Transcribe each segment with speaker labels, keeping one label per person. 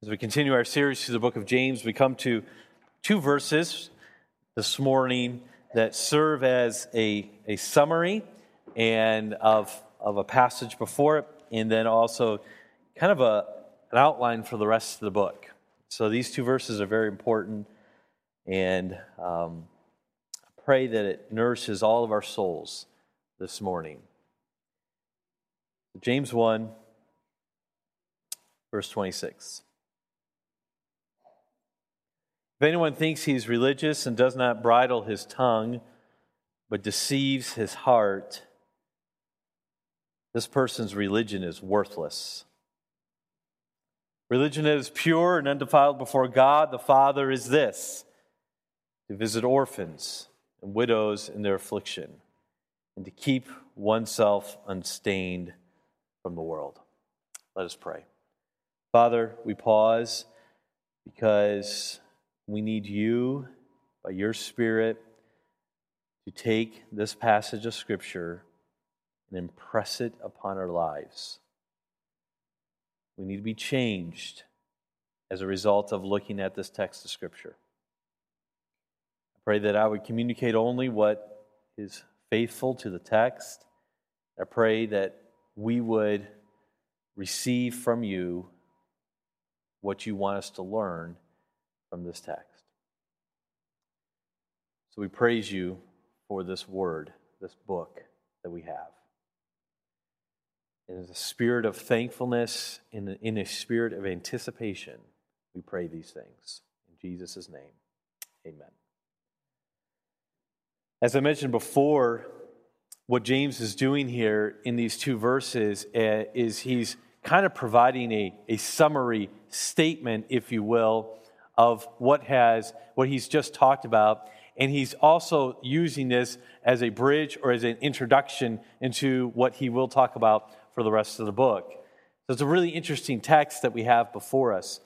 Speaker 1: As we continue our series through the book of James, we come to two verses this morning that serve as a, a summary and of, of a passage before it, and then also kind of a, an outline for the rest of the book. So these two verses are very important, and um, I pray that it nourishes all of our souls this morning. James 1, verse 26. If anyone thinks he's religious and does not bridle his tongue, but deceives his heart, this person's religion is worthless. Religion that is pure and undefiled before God the Father is this to visit orphans and widows in their affliction, and to keep oneself unstained from the world. Let us pray. Father, we pause because we need you, by your Spirit, to take this passage of Scripture and impress it upon our lives. We need to be changed as a result of looking at this text of Scripture. I pray that I would communicate only what is faithful to the text. I pray that we would receive from you what you want us to learn from this text. So we praise you for this word, this book that we have. In a spirit of thankfulness, in a, spirit of anticipation, we pray these things. In Jesus' name, amen. As I mentioned before, what James is doing here in these two verses uh, is he's kind of providing a, a summary statement, if you will, of what has what he's just talked about. And he's also using this as a bridge or as an introduction into what he will talk about for the rest of the book. So it's a really interesting text that we have before us.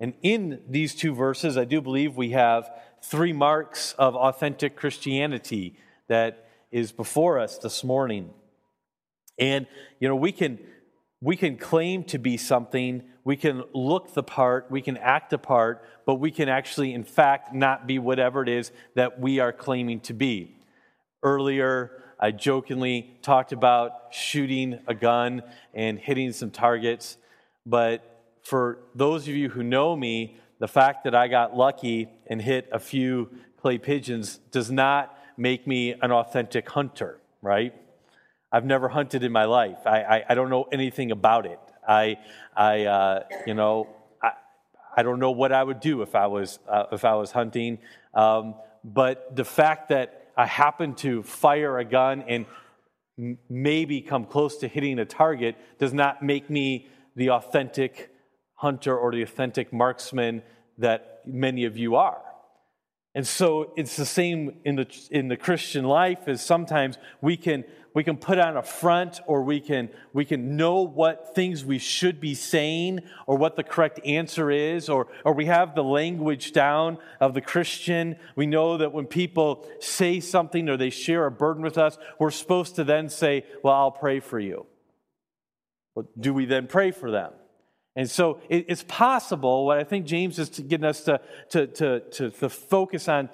Speaker 1: And in these two verses i do believe we have three marks of authentic christianity that is before us this morning. And you know we can we can claim to be something, we can look the part, we can act the part, but we can actually, in fact, not be whatever it is that we are claiming to be. Earlier, I jokingly talked about shooting a gun and hitting some targets, but for those of you who know me, the fact that I got lucky and hit a few clay pigeons does not make me an authentic hunter, right? I've never hunted in my life. I, I, I don't know anything about it. I, I uh, you know, I, I don't know what I would do if I was, uh, if I was hunting. Um, but the fact that I happen to fire a gun and m- maybe come close to hitting a target does not make me the authentic hunter or the authentic marksman that many of you are. And so it's the same in the, in the Christian life as sometimes we can we can put on a front or we can, we can know what things we should be saying or what the correct answer is, or, or we have the language down of the Christian. We know that when people say something or they share a burden with us, we're supposed to then say, Well, I'll pray for you. Well, do we then pray for them? And so it's possible, what I think James is getting us to, to, to, to, to focus on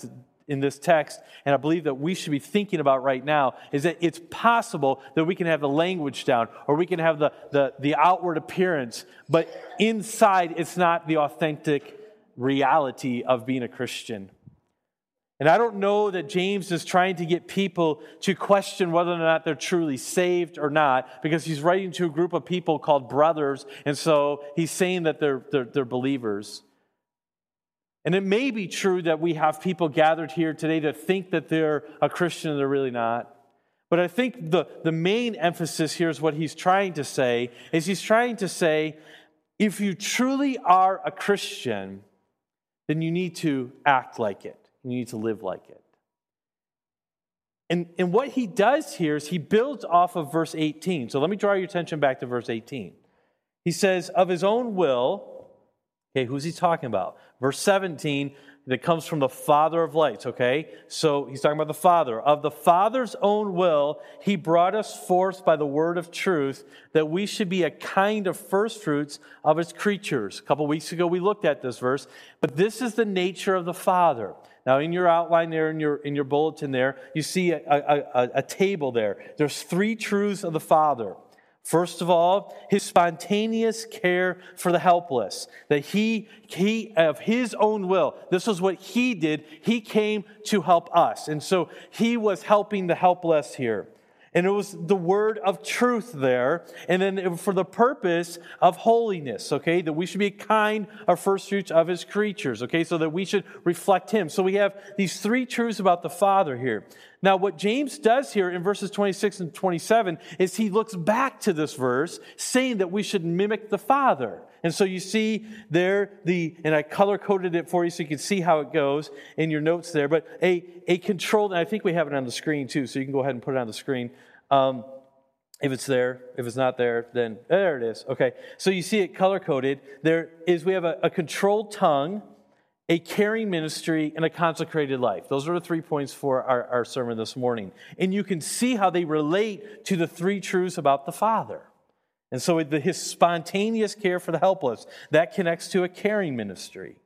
Speaker 1: in this text, and I believe that we should be thinking about right now, is that it's possible that we can have the language down or we can have the, the, the outward appearance, but inside it's not the authentic reality of being a Christian. And I don't know that James is trying to get people to question whether or not they're truly saved or not, because he's writing to a group of people called brothers, and so he's saying that they're, they're, they're believers. And it may be true that we have people gathered here today that think that they're a Christian and they're really not. But I think the, the main emphasis here is what he's trying to say is he's trying to say, if you truly are a Christian, then you need to act like it. You need to live like it. And, and what he does here is he builds off of verse 18. So let me draw your attention back to verse 18. He says, Of his own will, Okay, who's he talking about? Verse 17 that comes from the Father of lights, okay? So he's talking about the Father. Of the Father's own will, he brought us forth by the word of truth that we should be a kind of first fruits of his creatures. A couple weeks ago, we looked at this verse, but this is the nature of the Father. Now, in your outline there, in your, in your bulletin there, you see a, a, a, a table there. There's three truths of the Father. First of all, his spontaneous care for the helpless. That he, he, of his own will, this was what he did. He came to help us. And so he was helping the helpless here. And it was the word of truth there. And then for the purpose of holiness, okay, that we should be kind of first fruits of his creatures, okay, so that we should reflect him. So we have these three truths about the Father here. Now, what James does here in verses 26 and 27 is he looks back to this verse saying that we should mimic the Father. And so you see there the, and I color coded it for you so you can see how it goes in your notes there, but a, a controlled, and I think we have it on the screen too, so you can go ahead and put it on the screen. Um, if it's there, if it's not there, then there it is. Okay. So you see it color coded. There is, we have a, a controlled tongue, a caring ministry, and a consecrated life. Those are the three points for our, our sermon this morning. And you can see how they relate to the three truths about the Father. And so the, his spontaneous care for the helpless, that connects to a caring ministry.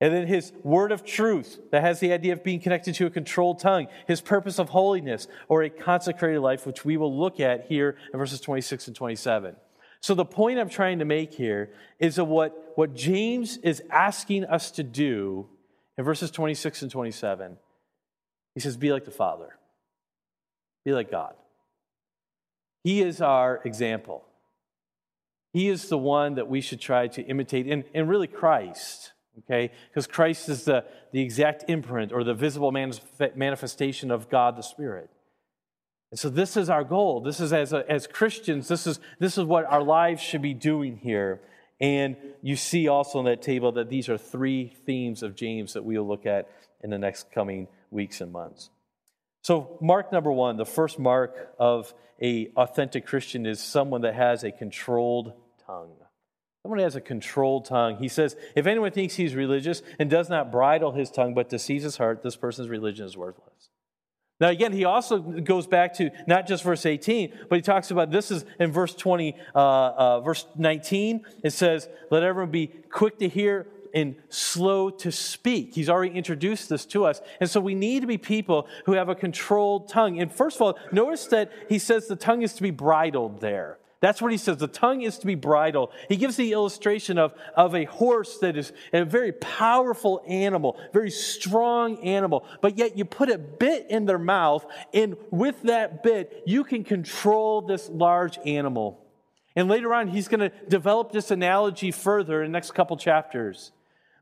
Speaker 1: And then his word of truth, that has the idea of being connected to a controlled tongue. His purpose of holiness, or a consecrated life, which we will look at here in verses 26 and 27. So the point I'm trying to make here is that what, what James is asking us to do in verses 26 and 27. He says, Be like the Father, be like God. He is our example. He is the one that we should try to imitate, and, and really Christ, okay? Because Christ is the, the exact imprint or the visible manifestation of God the Spirit. And so this is our goal. This is as, a, as Christians, this is, this is what our lives should be doing here. And you see also on that table that these are three themes of James that we'll look at in the next coming weeks and months. So, mark number one, the first mark of a authentic Christian is someone that has a controlled tongue. Someone has a controlled tongue. He says, if anyone thinks he's religious and does not bridle his tongue but deceives his heart, this person's religion is worthless. Now, again, he also goes back to not just verse 18, but he talks about this is in verse 20, uh, uh, verse 19. It says, Let everyone be quick to hear and slow to speak. He's already introduced this to us. And so we need to be people who have a controlled tongue. And first of all, notice that he says the tongue is to be bridled there. That's what he says. The tongue is to be bridled. He gives the illustration of, of a horse that is a very powerful animal, very strong animal, but yet you put a bit in their mouth, and with that bit, you can control this large animal. And later on, he's going to develop this analogy further in the next couple chapters.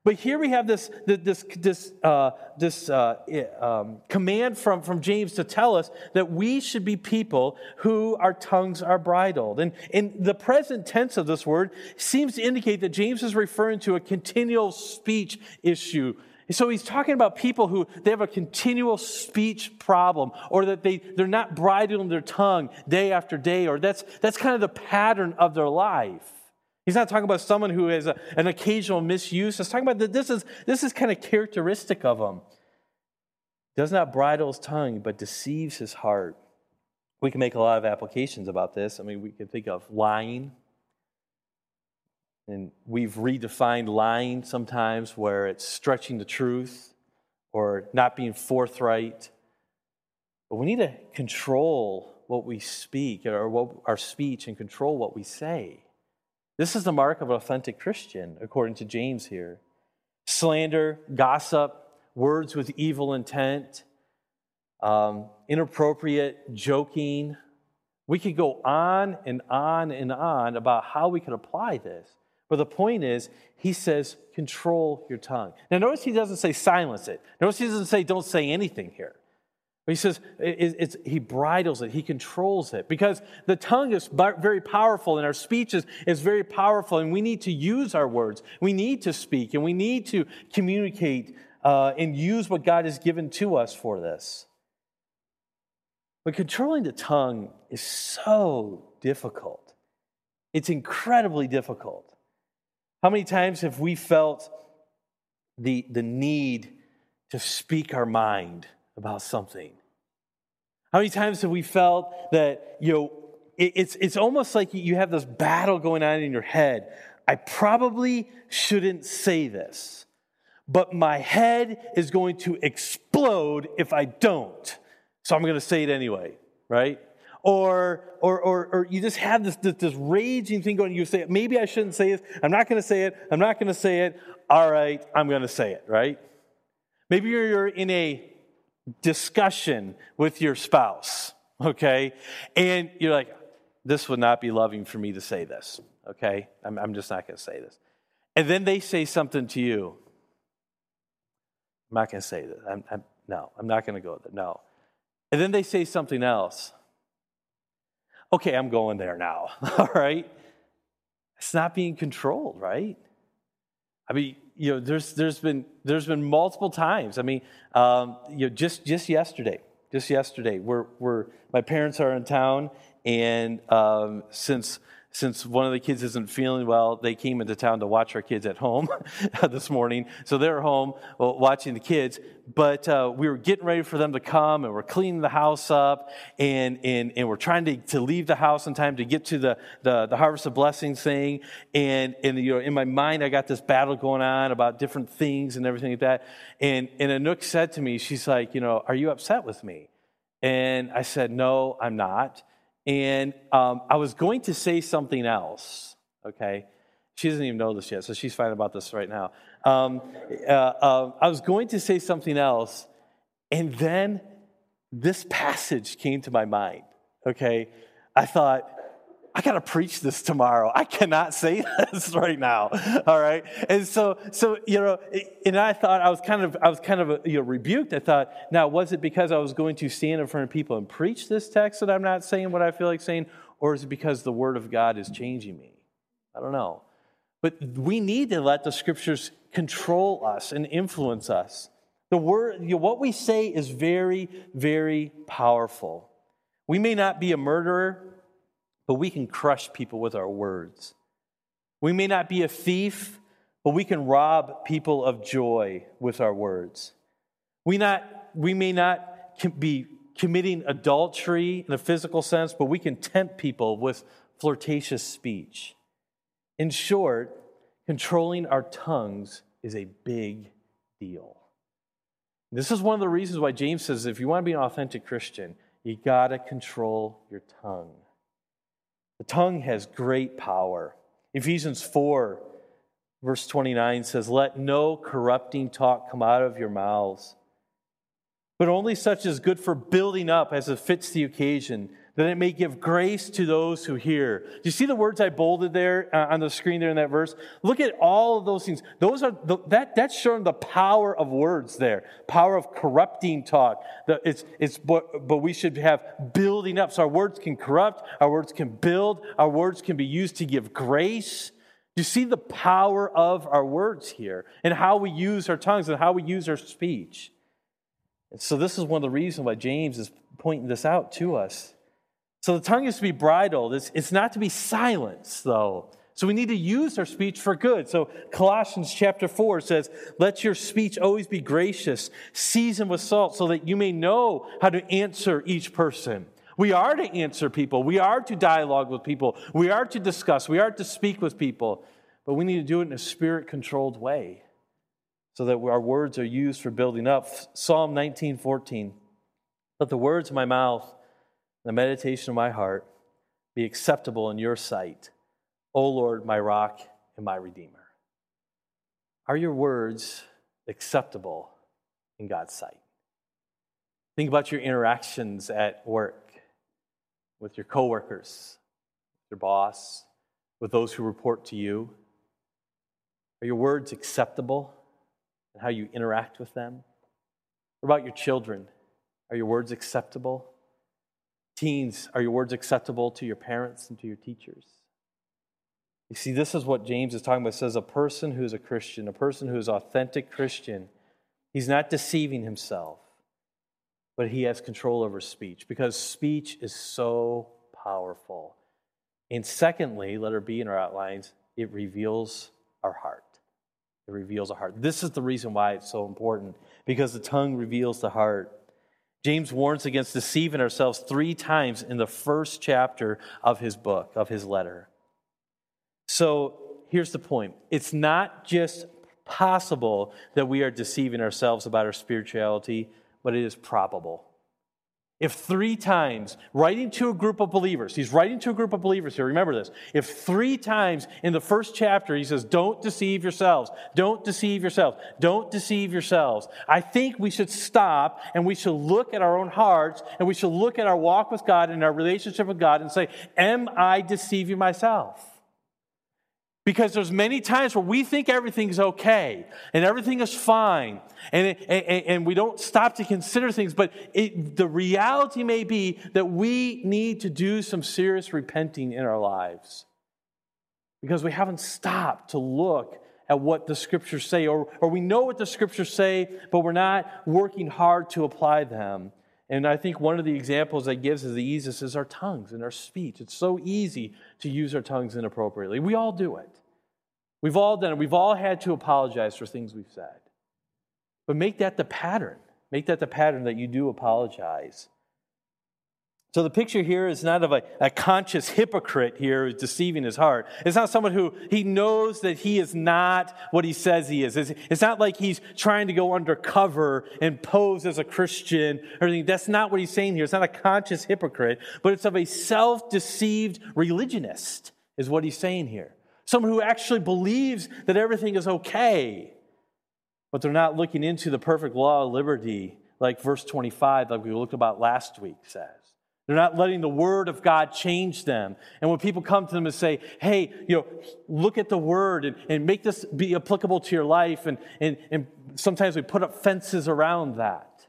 Speaker 1: But here we have this, this, this, uh, this uh, um, command from, from James to tell us that we should be people who our tongues are bridled. And, and the present tense of this word seems to indicate that James is referring to a continual speech issue. So he's talking about people who they have a continual speech problem or that they, they're not bridling their tongue day after day, or that's, that's kind of the pattern of their life. He's not talking about someone who has a, an occasional misuse. He's talking about that this is, this is kind of characteristic of him. Does not bridle his tongue, but deceives his heart. We can make a lot of applications about this. I mean, we can think of lying. And we've redefined lying sometimes where it's stretching the truth or not being forthright. But we need to control what we speak or what, our speech and control what we say. This is the mark of an authentic Christian, according to James here. Slander, gossip, words with evil intent, um, inappropriate joking. We could go on and on and on about how we could apply this. But the point is, he says, control your tongue. Now, notice he doesn't say silence it. Notice he doesn't say don't say anything here. He says it, he bridles it, he controls it, because the tongue is very powerful and our speech is, is very powerful, and we need to use our words. We need to speak and we need to communicate uh, and use what God has given to us for this. But controlling the tongue is so difficult. It's incredibly difficult. How many times have we felt the, the need to speak our mind about something? How many times have we felt that, you know, it, it's, it's almost like you have this battle going on in your head. I probably shouldn't say this, but my head is going to explode if I don't. So I'm going to say it anyway, right? Or, or, or, or you just have this, this, this raging thing going. You say, maybe I shouldn't say this. I'm not going to say it. I'm not going to say it. All right, I'm going to say it, right? Maybe you're in a discussion with your spouse, okay? And you're like, this would not be loving for me to say this, okay? I'm, I'm just not going to say this. And then they say something to you. I'm not going to say this. I'm, I'm, no, I'm not going to go there. No. And then they say something else. Okay, I'm going there now, all right? It's not being controlled, right? I mean, you know, there's, there's, been, there's been multiple times. I mean, um, you know, just, just yesterday, just yesterday, we're, we're, my parents are in town, and um, since since one of the kids isn't feeling well, they came into town to watch our kids at home this morning. So they're home watching the kids. But uh, we were getting ready for them to come, and we're cleaning the house up, and, and, and we're trying to, to leave the house in time to get to the, the, the Harvest of Blessings thing. And, and you know, in my mind, I got this battle going on about different things and everything like that. And, and Anook said to me, she's like, you know, are you upset with me? And I said, no, I'm not. And um, I was going to say something else, okay? She doesn't even know this yet, so she's fine about this right now. Um, uh, uh, I was going to say something else, and then this passage came to my mind, okay? I thought, I got to preach this tomorrow. I cannot say this right now. All right. And so, so, you know, and I thought I was kind of, I was kind of, you know, rebuked. I thought, now, was it because I was going to stand in front of people and preach this text that I'm not saying what I feel like saying? Or is it because the word of God is changing me? I don't know. But we need to let the scriptures control us and influence us. The word, you know, what we say is very, very powerful. We may not be a murderer but we can crush people with our words. We may not be a thief, but we can rob people of joy with our words. We, not, we may not be committing adultery in a physical sense, but we can tempt people with flirtatious speech. In short, controlling our tongues is a big deal. This is one of the reasons why James says if you want to be an authentic Christian, you got to control your tongue. The tongue has great power. Ephesians 4, verse 29 says, Let no corrupting talk come out of your mouths, but only such as good for building up as it fits the occasion, that it may give grace to those who hear. Do you see the words I bolded there uh, on the screen there in that verse? Look at all of those things. Those are the, that that's showing the power of words there, power of corrupting talk. The, it's it's but, but we should have building up. So our words can corrupt, our words can build, our words can be used to give grace. Do you see the power of our words here and how we use our tongues and how we use our speech. And so this is one of the reasons why James is pointing this out to us. So the tongue is to be bridled. It's, it's not to be silenced, though. So we need to use our speech for good. So Colossians chapter 4 says, Let your speech always be gracious, seasoned with salt, so that you may know how to answer each person. We are to answer people. We are to dialogue with people. We are to discuss. We are to speak with people. But we need to do it in a spirit controlled way so that our words are used for building up. Psalm 19 14. Let the words of my mouth the meditation of my heart be acceptable in your sight, O Lord, my rock and my redeemer. Are your words acceptable in God's sight? Think about your interactions at work with your coworkers, your boss, with those who report to you. Are your words acceptable in how you interact with them? What about your children? Are your words acceptable? Teens, are your words acceptable to your parents and to your teachers? You see, this is what James is talking about. It says a person who is a Christian, a person who is authentic Christian, he's not deceiving himself, but he has control over speech because speech is so powerful. And secondly, letter B in our outlines, it reveals our heart. It reveals our heart. This is the reason why it's so important, because the tongue reveals the heart. James warns against deceiving ourselves three times in the first chapter of his book, of his letter. So here's the point it's not just possible that we are deceiving ourselves about our spirituality, but it is probable. If three times, writing to a group of believers, he's writing to a group of believers here, remember this. If three times in the first chapter he says, Don't deceive yourselves, don't deceive yourselves, don't deceive yourselves, I think we should stop and we should look at our own hearts and we should look at our walk with God and our relationship with God and say, Am I deceiving myself? Because there's many times where we think everything's okay and everything is fine, and, and, and we don't stop to consider things, but it, the reality may be that we need to do some serious repenting in our lives because we haven't stopped to look at what the scriptures say, or, or we know what the scriptures say, but we're not working hard to apply them. And I think one of the examples that gives is the easiest is our tongues and our speech. It's so easy to use our tongues inappropriately. We all do it. We've all done it. We've all had to apologize for things we've said. But make that the pattern. Make that the pattern that you do apologize. So the picture here is not of a, a conscious hypocrite here who's deceiving his heart. It's not someone who he knows that he is not what he says he is. It's, it's not like he's trying to go undercover and pose as a Christian or anything. That's not what he's saying here. It's not a conscious hypocrite, but it's of a self-deceived religionist, is what he's saying here. Someone who actually believes that everything is okay, but they're not looking into the perfect law of liberty, like verse 25, like we looked about last week, says. They're not letting the word of God change them. And when people come to them and say, hey, you know, look at the word and, and make this be applicable to your life, and, and, and sometimes we put up fences around that.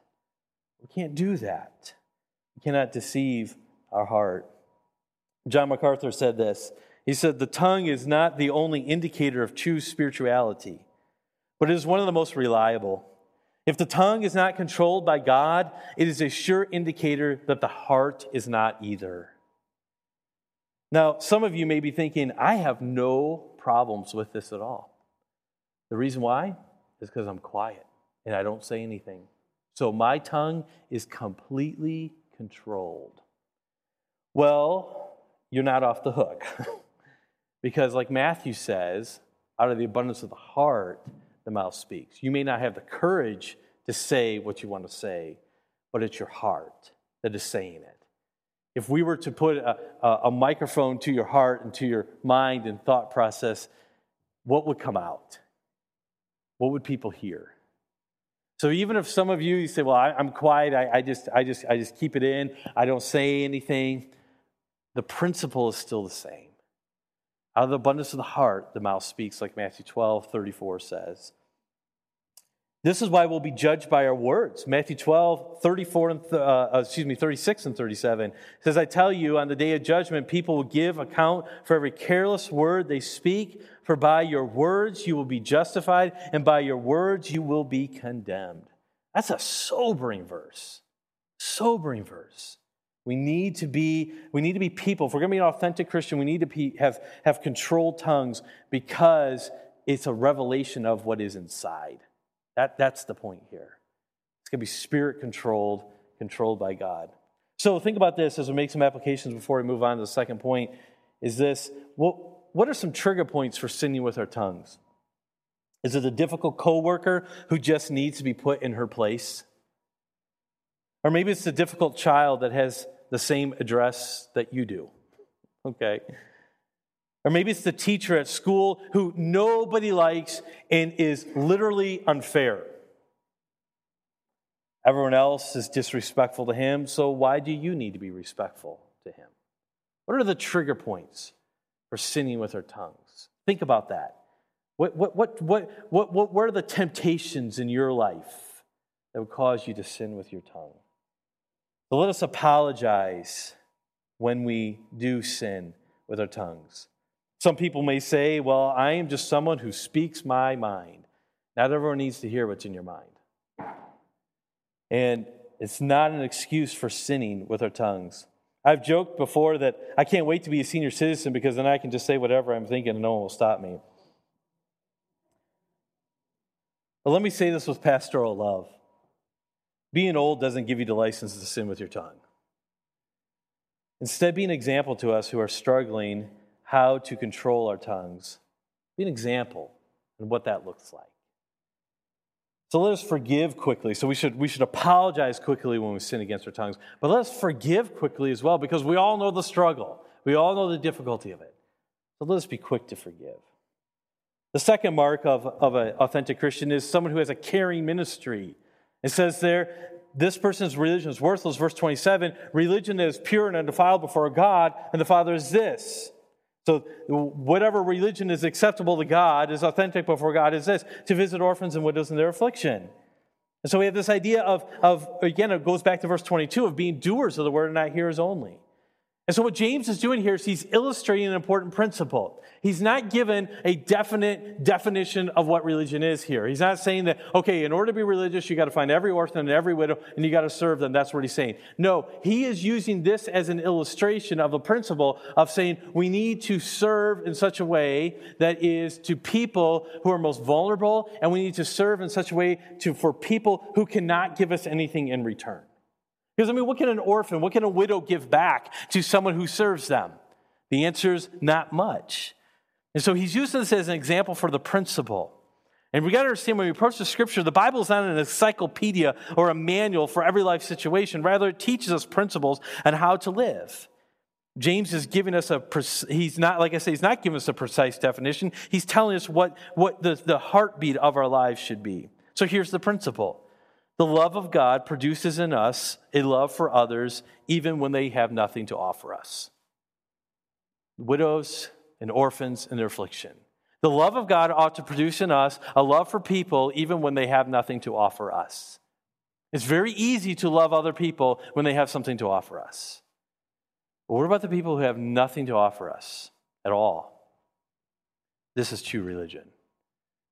Speaker 1: We can't do that. We cannot deceive our heart. John MacArthur said this. He said, The tongue is not the only indicator of true spirituality, but it is one of the most reliable. If the tongue is not controlled by God, it is a sure indicator that the heart is not either. Now, some of you may be thinking, I have no problems with this at all. The reason why is because I'm quiet and I don't say anything. So my tongue is completely controlled. Well, you're not off the hook. because, like Matthew says, out of the abundance of the heart, the mouth speaks. You may not have the courage to say what you want to say, but it's your heart that is saying it. If we were to put a, a, microphone to your heart and to your mind and thought process, what would come out? What would people hear? So even if some of you, you say, well, I, am quiet, I, I, just, I, just, I just keep it in, I don't say anything, the principle is still the same. Out of the abundance of the heart, the mouth speaks, like Matthew 12, 34 says. This is why we'll be judged by our words. Matthew 12, 34 and, uh, uh, excuse me, 36 and 37 says, I tell you, on the day of judgment, people will give account for every careless word they speak, for by your words you will be justified, and by your words you will be condemned. That's a sobering verse. Sobering verse. We need to be, we need to be people. If we're going to be an authentic Christian, we need to be, have, have controlled tongues because it's a revelation of what is inside. That, that's the point here. It's going to be spirit controlled, controlled by God. So think about this as we make some applications before we move on to the second point. Is this what, what are some trigger points for sinning with our tongues? Is it a difficult coworker who just needs to be put in her place? Or maybe it's a difficult child that has the same address that you do. Okay. Or maybe it's the teacher at school who nobody likes and is literally unfair. Everyone else is disrespectful to him, so why do you need to be respectful to him? What are the trigger points for sinning with our tongues? Think about that. What, what, what, what, what, what, what are the temptations in your life that would cause you to sin with your tongue? So let us apologize when we do sin with our tongues. Some people may say, Well, I am just someone who speaks my mind. Not everyone needs to hear what's in your mind. And it's not an excuse for sinning with our tongues. I've joked before that I can't wait to be a senior citizen because then I can just say whatever I'm thinking and no one will stop me. But let me say this with pastoral love being old doesn't give you the license to sin with your tongue. Instead, be an example to us who are struggling how to control our tongues. Be an example and what that looks like. So let us forgive quickly. So we should, we should apologize quickly when we sin against our tongues. But let us forgive quickly as well because we all know the struggle. We all know the difficulty of it. So let us be quick to forgive. The second mark of, of an authentic Christian is someone who has a caring ministry. It says there, this person's religion is worthless. Verse 27 religion is pure and undefiled before God, and the Father is this so, whatever religion is acceptable to God, is authentic before God, is this to visit orphans and widows in their affliction. And so, we have this idea of, of, again, it goes back to verse 22 of being doers of the word and not hearers only. And so, what James is doing here is he's illustrating an important principle. He's not given a definite definition of what religion is here. He's not saying that, okay, in order to be religious, you got to find every orphan and every widow and you got to serve them. That's what he's saying. No, he is using this as an illustration of a principle of saying we need to serve in such a way that is to people who are most vulnerable, and we need to serve in such a way to, for people who cannot give us anything in return. Because, I mean, what can an orphan, what can a widow give back to someone who serves them? The answer is not much. And so he's using this as an example for the principle. And we got to understand when we approach the scripture, the Bible is not an encyclopedia or a manual for every life situation. Rather, it teaches us principles on how to live. James is giving us a, he's not, like I say, he's not giving us a precise definition. He's telling us what, what the, the heartbeat of our lives should be. So here's the principle the love of God produces in us a love for others, even when they have nothing to offer us. Widows and orphans in their affliction. The love of God ought to produce in us a love for people, even when they have nothing to offer us. It's very easy to love other people when they have something to offer us. But what about the people who have nothing to offer us at all? This is true religion.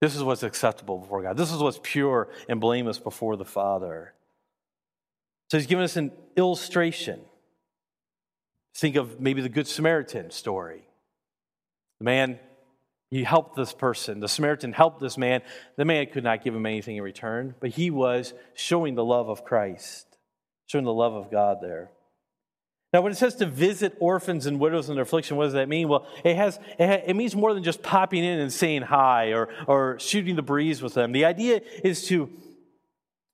Speaker 1: This is what's acceptable before God. This is what's pure and blameless before the Father. So he's given us an illustration. Think of maybe the Good Samaritan story. The man, he helped this person. The Samaritan helped this man. The man could not give him anything in return, but he was showing the love of Christ, showing the love of God there. Now, when it says to visit orphans and widows in their affliction, what does that mean? Well, it, has, it means more than just popping in and saying hi or, or shooting the breeze with them. The idea is to,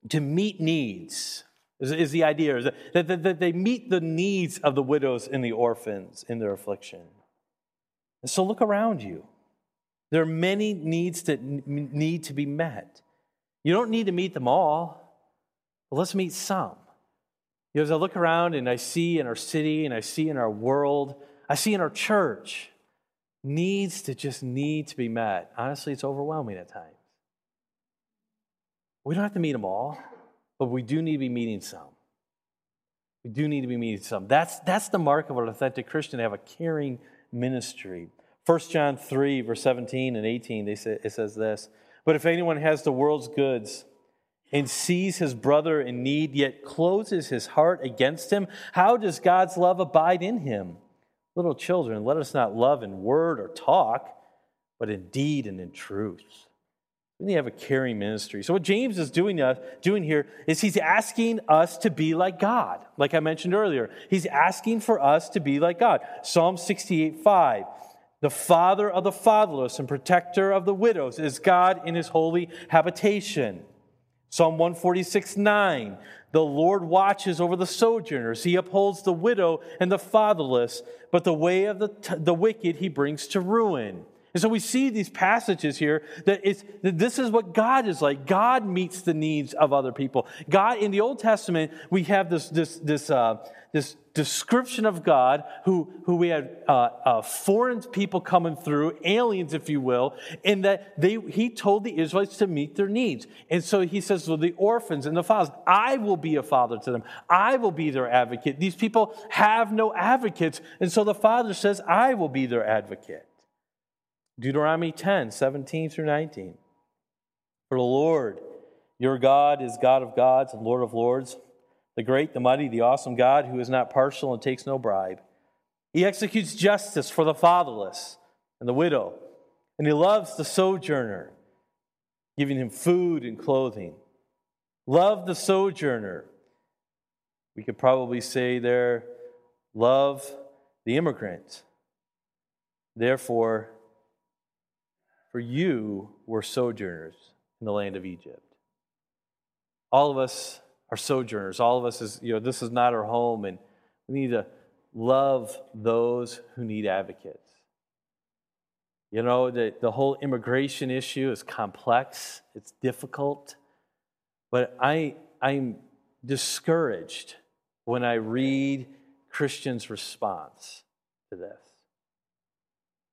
Speaker 1: to meet needs, is, is the idea, is that, that, that they meet the needs of the widows and the orphans in their affliction. And so look around you. There are many needs that need to be met. You don't need to meet them all, but let's meet some. You know, as I look around and I see in our city and I see in our world, I see in our church, needs to just need to be met. Honestly, it's overwhelming at times. We don't have to meet them all, but we do need to be meeting some. We do need to be meeting some. That's, that's the mark of an authentic Christian to have a caring ministry. 1 John 3, verse 17 and 18, they say, it says this But if anyone has the world's goods, and sees his brother in need, yet closes his heart against him, how does God's love abide in him? Little children, let us not love in word or talk, but in deed and in truth. We need to have a caring ministry. So, what James is doing, uh, doing here is he's asking us to be like God, like I mentioned earlier. He's asking for us to be like God. Psalm 68 5. The father of the fatherless and protector of the widows is God in his holy habitation. Psalm 146 9. The Lord watches over the sojourners. He upholds the widow and the fatherless, but the way of the, t- the wicked he brings to ruin. And so we see these passages here that, it's, that this is what God is like. God meets the needs of other people. God, in the Old Testament, we have this, this, this, uh, this description of God who, who we had uh, uh, foreign people coming through, aliens, if you will, and that they, he told the Israelites to meet their needs. And so he says, well, the orphans and the fathers, I will be a father to them. I will be their advocate. These people have no advocates. And so the father says, I will be their advocate. Deuteronomy 10, 17 through 19. For the Lord, your God, is God of gods and Lord of lords the great, the mighty, the awesome God who is not partial and takes no bribe. He executes justice for the fatherless and the widow, and he loves the sojourner. giving him food and clothing. Love the sojourner. We could probably say there, love the immigrant. Therefore, for you were sojourners in the land of Egypt. All of us are sojourners. All of us is, you know, this is not our home, and we need to love those who need advocates. You know, the, the whole immigration issue is complex, it's difficult, but I, I'm discouraged when I read Christians' response to this.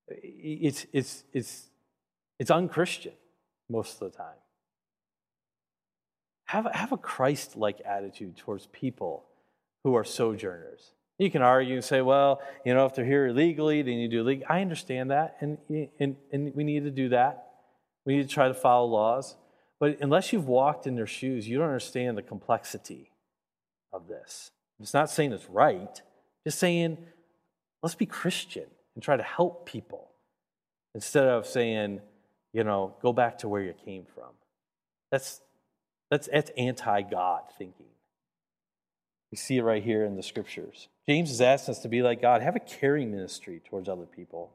Speaker 1: It's, it's, it's, it's unchristian most of the time. Have, have a Christ like attitude towards people who are sojourners. You can argue and say, well, you know, if they're here illegally, they need to do legal. I understand that, and, and, and we need to do that. We need to try to follow laws. But unless you've walked in their shoes, you don't understand the complexity of this. It's not saying it's right, just saying, let's be Christian and try to help people instead of saying, you know, go back to where you came from. That's, that's, that's anti God thinking. We see it right here in the scriptures. James is asking us to be like God, have a caring ministry towards other people.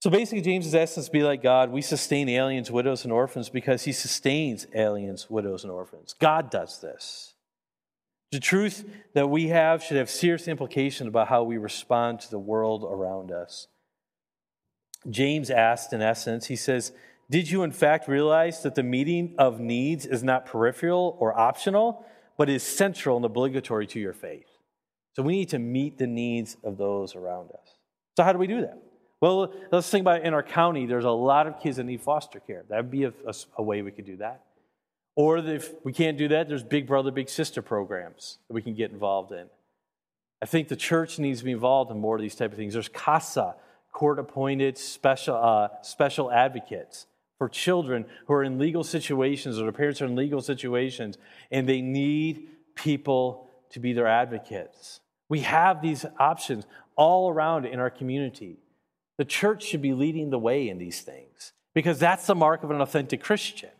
Speaker 1: So basically, James is asking us to be like God. We sustain aliens, widows, and orphans because he sustains aliens, widows, and orphans. God does this. The truth that we have should have serious implications about how we respond to the world around us. James asked, in essence, he says, Did you in fact realize that the meeting of needs is not peripheral or optional, but is central and obligatory to your faith? So we need to meet the needs of those around us. So, how do we do that? Well, let's think about it. in our county, there's a lot of kids that need foster care. That would be a, a, a way we could do that. Or if we can't do that, there's Big Brother, Big Sister programs that we can get involved in. I think the church needs to be involved in more of these type of things. There's CASA, court-appointed special, uh, special advocates for children who are in legal situations or their parents are in legal situations and they need people to be their advocates. We have these options all around in our community. The church should be leading the way in these things because that's the mark of an authentic Christian.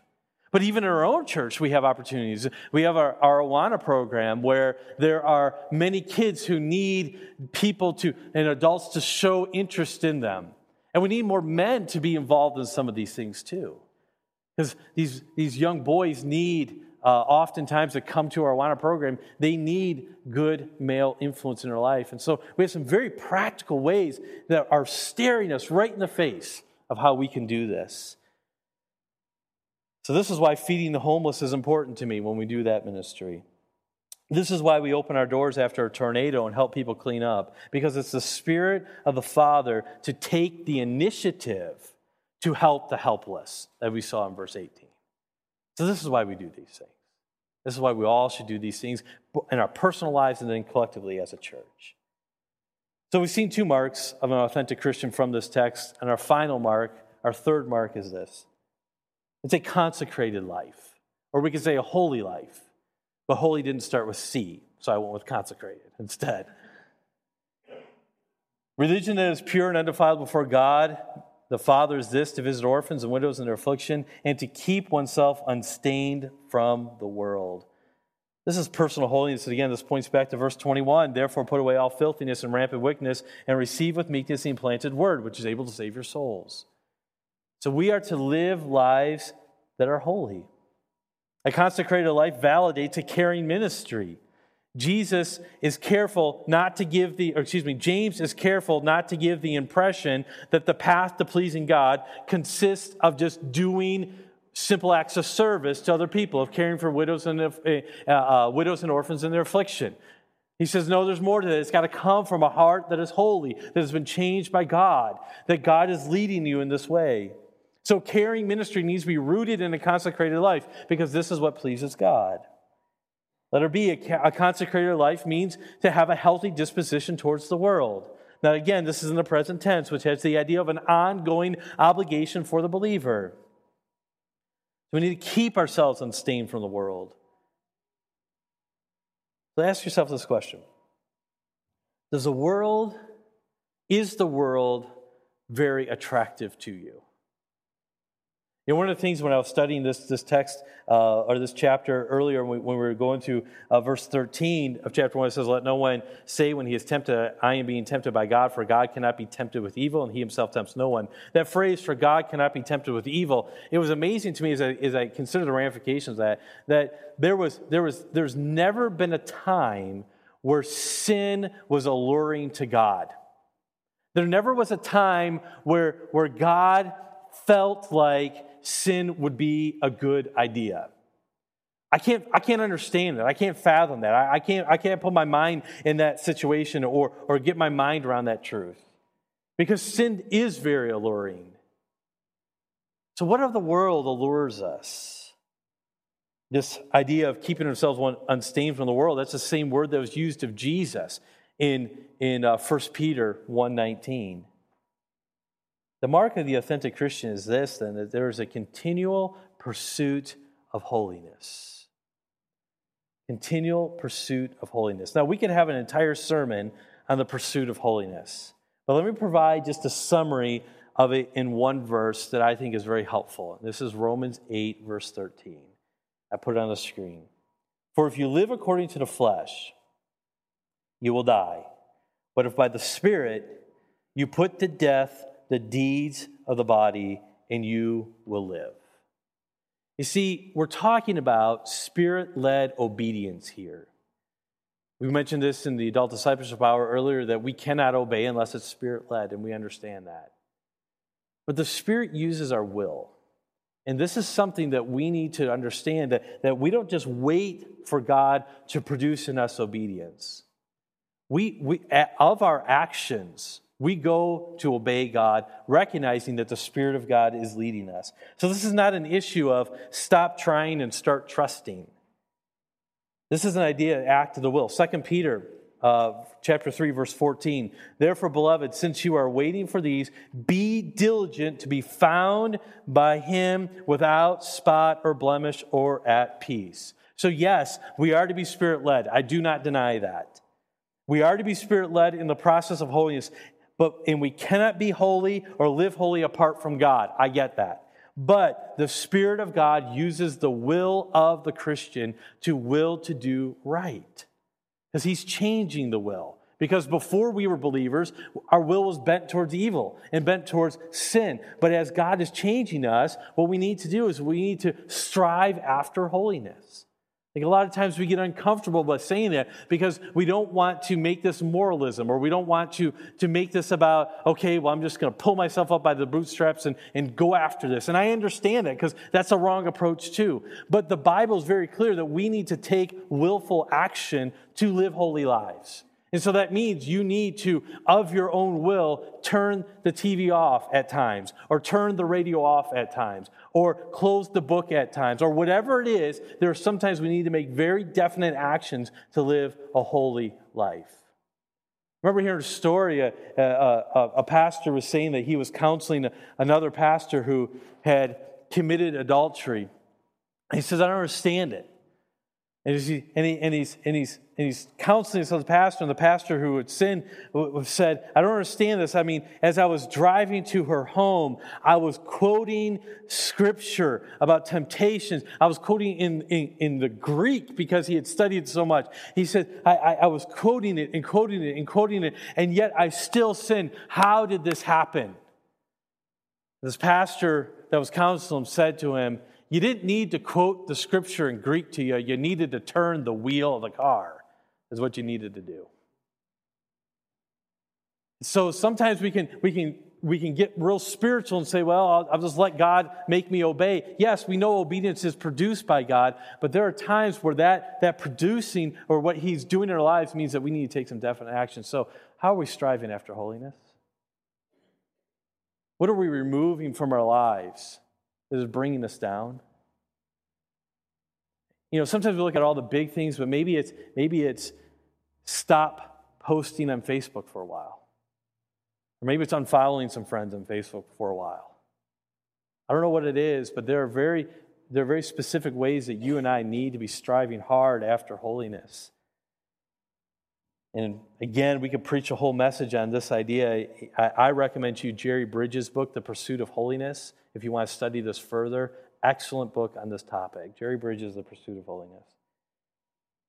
Speaker 1: But even in our own church, we have opportunities. We have our, our Awana program where there are many kids who need people to, and adults to show interest in them. And we need more men to be involved in some of these things too. Because these, these young boys need, uh, oftentimes, to come to our Awana program, they need good male influence in their life. And so we have some very practical ways that are staring us right in the face of how we can do this. So, this is why feeding the homeless is important to me when we do that ministry. This is why we open our doors after a tornado and help people clean up, because it's the Spirit of the Father to take the initiative to help the helpless, that we saw in verse 18. So, this is why we do these things. This is why we all should do these things in our personal lives and then collectively as a church. So, we've seen two marks of an authentic Christian from this text, and our final mark, our third mark, is this it's a consecrated life, or we could say a holy life. But holy didn't start with C, so I went with consecrated instead. Religion that is pure and undefiled before God, the Father, is this to visit orphans and widows in their affliction and to keep oneself unstained from the world. This is personal holiness. And again, this points back to verse 21. Therefore, put away all filthiness and rampant wickedness and receive with meekness the implanted word, which is able to save your souls. So we are to live lives that are holy. A consecrated life validates a caring ministry. Jesus is careful not to give the, excuse me, James is careful not to give the impression that the path to pleasing God consists of just doing simple acts of service to other people, of caring for widows and, uh, uh, widows and orphans in their affliction. He says, no, there's more to that. It's got to come from a heart that is holy, that has been changed by God, that God is leading you in this way. So, caring ministry needs to be rooted in a consecrated life because this is what pleases God. Let her be a, a consecrated life means to have a healthy disposition towards the world. Now, again, this is in the present tense, which has the idea of an ongoing obligation for the believer. We need to keep ourselves unstained from the world. So ask yourself this question Does the world, is the world very attractive to you? You know, one of the things when I was studying this, this text uh, or this chapter earlier, when we, when we were going to uh, verse 13 of chapter 1, it says, Let no one say when he is tempted, I am being tempted by God, for God cannot be tempted with evil, and he himself tempts no one. That phrase, for God cannot be tempted with evil, it was amazing to me as I, as I consider the ramifications of that, that there was, there was, there's never been a time where sin was alluring to God. There never was a time where, where God felt like sin would be a good idea. I can't, I can't understand that. I can't fathom that. I, I, can't, I can't put my mind in that situation or, or get my mind around that truth. Because sin is very alluring. So, what of the world allures us? This idea of keeping ourselves unstained from the world, that's the same word that was used of Jesus in, in uh, 1 Peter 1.19. The mark of the authentic Christian is this then, that there is a continual pursuit of holiness. Continual pursuit of holiness. Now, we could have an entire sermon on the pursuit of holiness, but let me provide just a summary of it in one verse that I think is very helpful. This is Romans 8, verse 13. I put it on the screen. For if you live according to the flesh, you will die. But if by the Spirit you put to death the deeds of the body, and you will live. You see, we're talking about spirit led obedience here. We mentioned this in the adult discipleship hour earlier that we cannot obey unless it's spirit led, and we understand that. But the Spirit uses our will. And this is something that we need to understand that, that we don't just wait for God to produce in us obedience. We, we, of our actions, we go to obey God, recognizing that the Spirit of God is leading us. So, this is not an issue of stop trying and start trusting. This is an idea, act of the will. 2 Peter uh, chapter 3, verse 14. Therefore, beloved, since you are waiting for these, be diligent to be found by him without spot or blemish or at peace. So, yes, we are to be spirit led. I do not deny that. We are to be spirit led in the process of holiness but and we cannot be holy or live holy apart from God. I get that. But the Spirit of God uses the will of the Christian to will to do right. Because he's changing the will. Because before we were believers, our will was bent towards evil and bent towards sin. But as God is changing us, what we need to do is we need to strive after holiness. Like a lot of times we get uncomfortable by saying that because we don't want to make this moralism or we don't want to, to make this about, okay, well, I'm just going to pull myself up by the bootstraps and, and go after this. And I understand that because that's a wrong approach too. But the Bible is very clear that we need to take willful action to live holy lives. And so that means you need to, of your own will, turn the TV off at times, or turn the radio off at times, or close the book at times, or whatever it is. There are sometimes we need to make very definite actions to live a holy life. Remember hearing a story, a, a, a pastor was saying that he was counseling another pastor who had committed adultery. he says, I don't understand it. And, he, and, he, and, he's, and, he's, and he's counseling this other pastor, and the pastor who had sinned said, I don't understand this. I mean, as I was driving to her home, I was quoting scripture about temptations. I was quoting in, in, in the Greek because he had studied so much. He said, I, I, I was quoting it and quoting it and quoting it, and yet I still sin. How did this happen? This pastor that was counseling said to him, you didn't need to quote the scripture in Greek to you. You needed to turn the wheel of the car, is what you needed to do. So sometimes we can, we can, we can get real spiritual and say, well, I'll, I'll just let God make me obey. Yes, we know obedience is produced by God, but there are times where that, that producing or what He's doing in our lives means that we need to take some definite action. So, how are we striving after holiness? What are we removing from our lives that is bringing us down? You know, sometimes we look at all the big things, but maybe it's maybe it's stop posting on Facebook for a while. Or maybe it's unfollowing some friends on Facebook for a while. I don't know what it is, but there are very there are very specific ways that you and I need to be striving hard after holiness. And again, we could preach a whole message on this idea. I, recommend you Jerry Bridges' book, The Pursuit of Holiness, if you want to study this further. Excellent book on this topic. Jerry Bridges, The Pursuit of Holiness.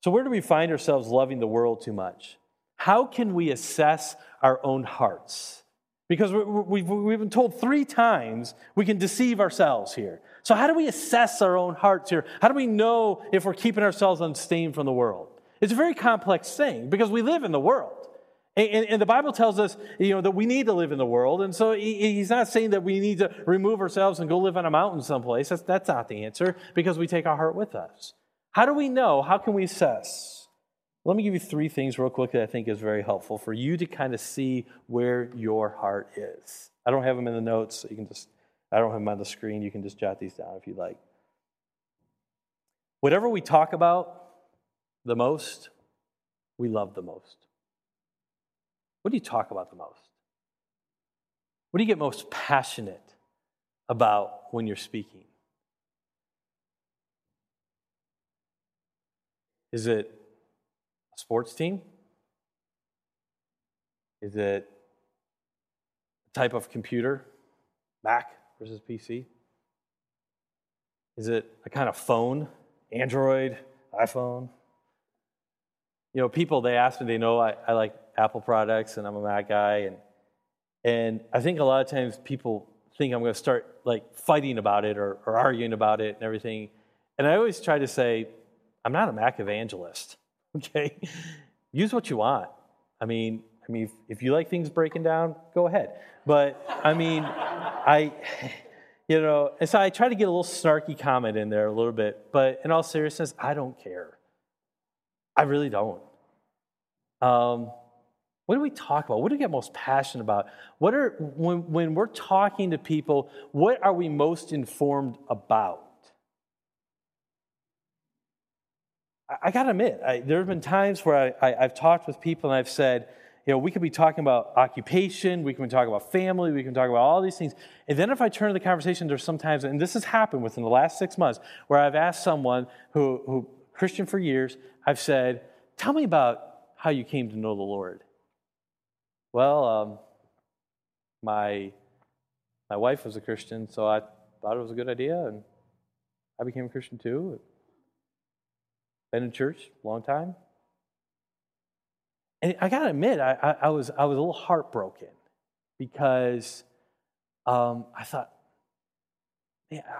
Speaker 1: So, where do we find ourselves loving the world too much? How can we assess our own hearts? Because we've been told three times we can deceive ourselves here. So, how do we assess our own hearts here? How do we know if we're keeping ourselves unstained from the world? It's a very complex thing because we live in the world. And, and, the Bible tells us, you know, that we need to live in the world. And so he, he's not saying that we need to remove ourselves and go live on a mountain someplace. That's, that's not the answer because we take our heart with us. How do we know? How can we assess? Let me give you three things real quick that I think is very helpful for you to kind of see where your heart is. I don't have them in the notes, so you can just, I don't have them on the screen. You can just jot these down if you'd like. Whatever we talk about the most, we love the most. What do you talk about the most? What do you get most passionate about when you're speaking? Is it a sports team? Is it a type of computer, Mac versus PC? Is it a kind of phone, Android, iPhone? You know, people, they ask me, they know I, I like Apple products and I'm a Mac guy. And, and I think a lot of times people think I'm going to start like fighting about it or, or arguing about it and everything. And I always try to say, I'm not a Mac evangelist. Okay, use what you want. I mean, I mean, if, if you like things breaking down, go ahead. But I mean, I, you know, and so I try to get a little snarky comment in there a little bit. But in all seriousness, I don't care. I really don't. Um, what do we talk about? What do we get most passionate about? What are when when we're talking to people? What are we most informed about? I, got to admit, I, there have been times where I, I, I've talked with people and I've said, you know, we could be talking about occupation, we can talk about family, we can talk about all these things. And then if I turn the conversation, there's sometimes, and this has happened within the last six months, where I've asked someone who, who Christian for years, I've said, tell me about how you came to know the Lord. Well, um, my my wife was a Christian, so I thought it was a good idea, and I became a Christian too. Been in church a long time. And I got to admit, I, I, I, was, I was a little heartbroken because um, I thought,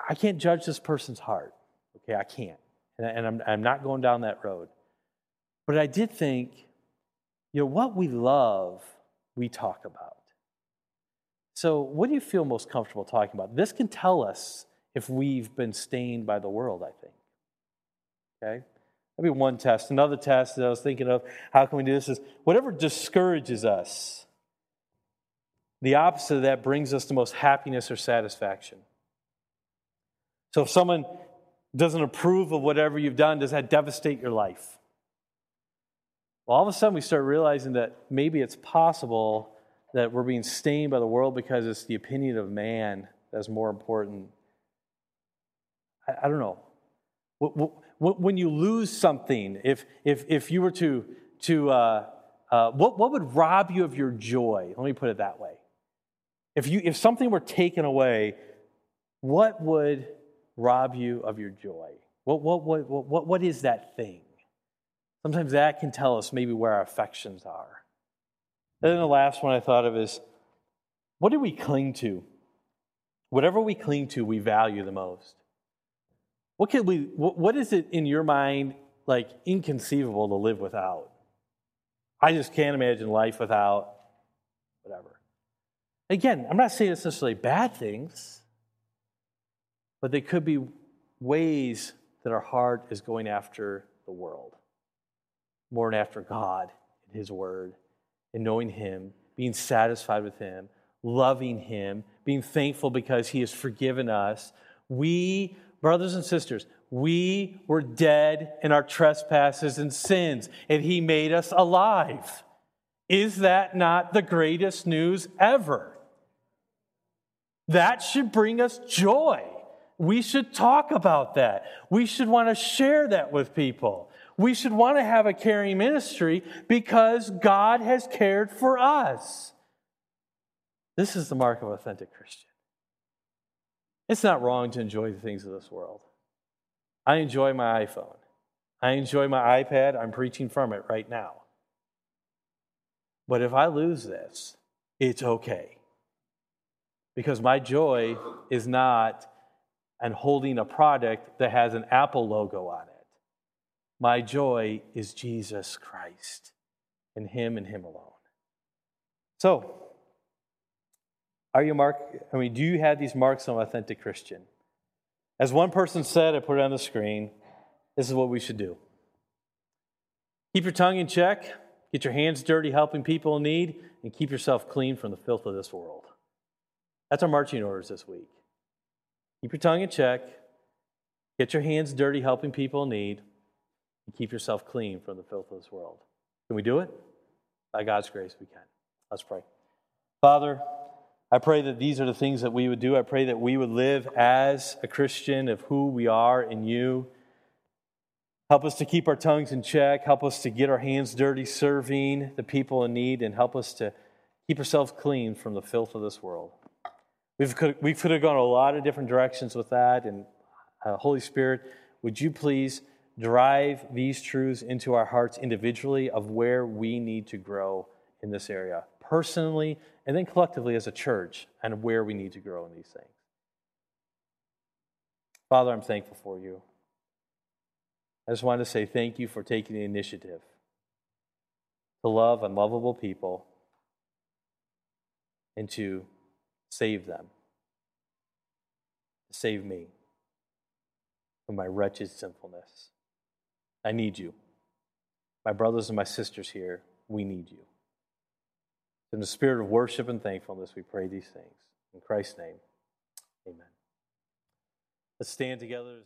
Speaker 1: I can't judge this person's heart. Okay, I can't. And, and I'm, I'm not going down that road. But I did think, you know, what we love, we talk about. So, what do you feel most comfortable talking about? This can tell us if we've been stained by the world, I think. Okay? That'd be one test. Another test that I was thinking of, how can we do this, is whatever discourages us, the opposite of that brings us the most happiness or satisfaction. So if someone doesn't approve of whatever you've done, does that devastate your life? Well, all of a sudden we start realizing that maybe it's possible that we're being stained by the world because it's the opinion of man that's more important. I, I don't know. When you lose something, if, if, if you were to, to uh, uh, what, what would rob you of your joy? Let me put it that way. If, you, if something were taken away, what would rob you of your joy? What, what, what, what, what is that thing? Sometimes that can tell us maybe where our affections are. And then the last one I thought of is what do we cling to? Whatever we cling to, we value the most. What can we what is it in your mind like inconceivable to live without? I just can't imagine life without whatever. Again, I'm not saying it's necessarily bad things, but they could be ways that our heart is going after the world, more than after God and His Word, and knowing Him, being satisfied with Him, loving Him, being thankful because He has forgiven us. We Brothers and sisters, we were dead in our trespasses and sins, and He made us alive. Is that not the greatest news ever? That should bring us joy. We should talk about that. We should want to share that with people. We should want to have a caring ministry because God has cared for us. This is the mark of authentic Christian. It's not wrong to enjoy the things of this world. I enjoy my iPhone. I enjoy my iPad. I'm preaching from it right now. But if I lose this, it's okay. Because my joy is not and holding a product that has an Apple logo on it. My joy is Jesus Christ and Him and Him alone. So, are you mark? I mean, do you have these marks of authentic Christian? As one person said, I put it on the screen. This is what we should do. Keep your tongue in check, get your hands dirty helping people in need, and keep yourself clean from the filth of this world. That's our marching orders this week. Keep your tongue in check, get your hands dirty helping people in need, and keep yourself clean from the filth of this world. Can we do it? By God's grace, we can. Let's pray. Father, I pray that these are the things that we would do. I pray that we would live as a Christian of who we are in you. Help us to keep our tongues in check. Help us to get our hands dirty serving the people in need, and help us to keep ourselves clean from the filth of this world. We've could, we could have gone a lot of different directions with that. And uh, Holy Spirit, would you please drive these truths into our hearts individually of where we need to grow in this area, personally, and then collectively as a church, and where we need to grow in these things. Father, I'm thankful for you. I just wanted to say thank you for taking the initiative to love unlovable people and to save them, to save me from my wretched sinfulness. I need you. My brothers and my sisters here, we need you. In the spirit of worship and thankfulness, we pray these things. In Christ's name, amen. Let's stand together.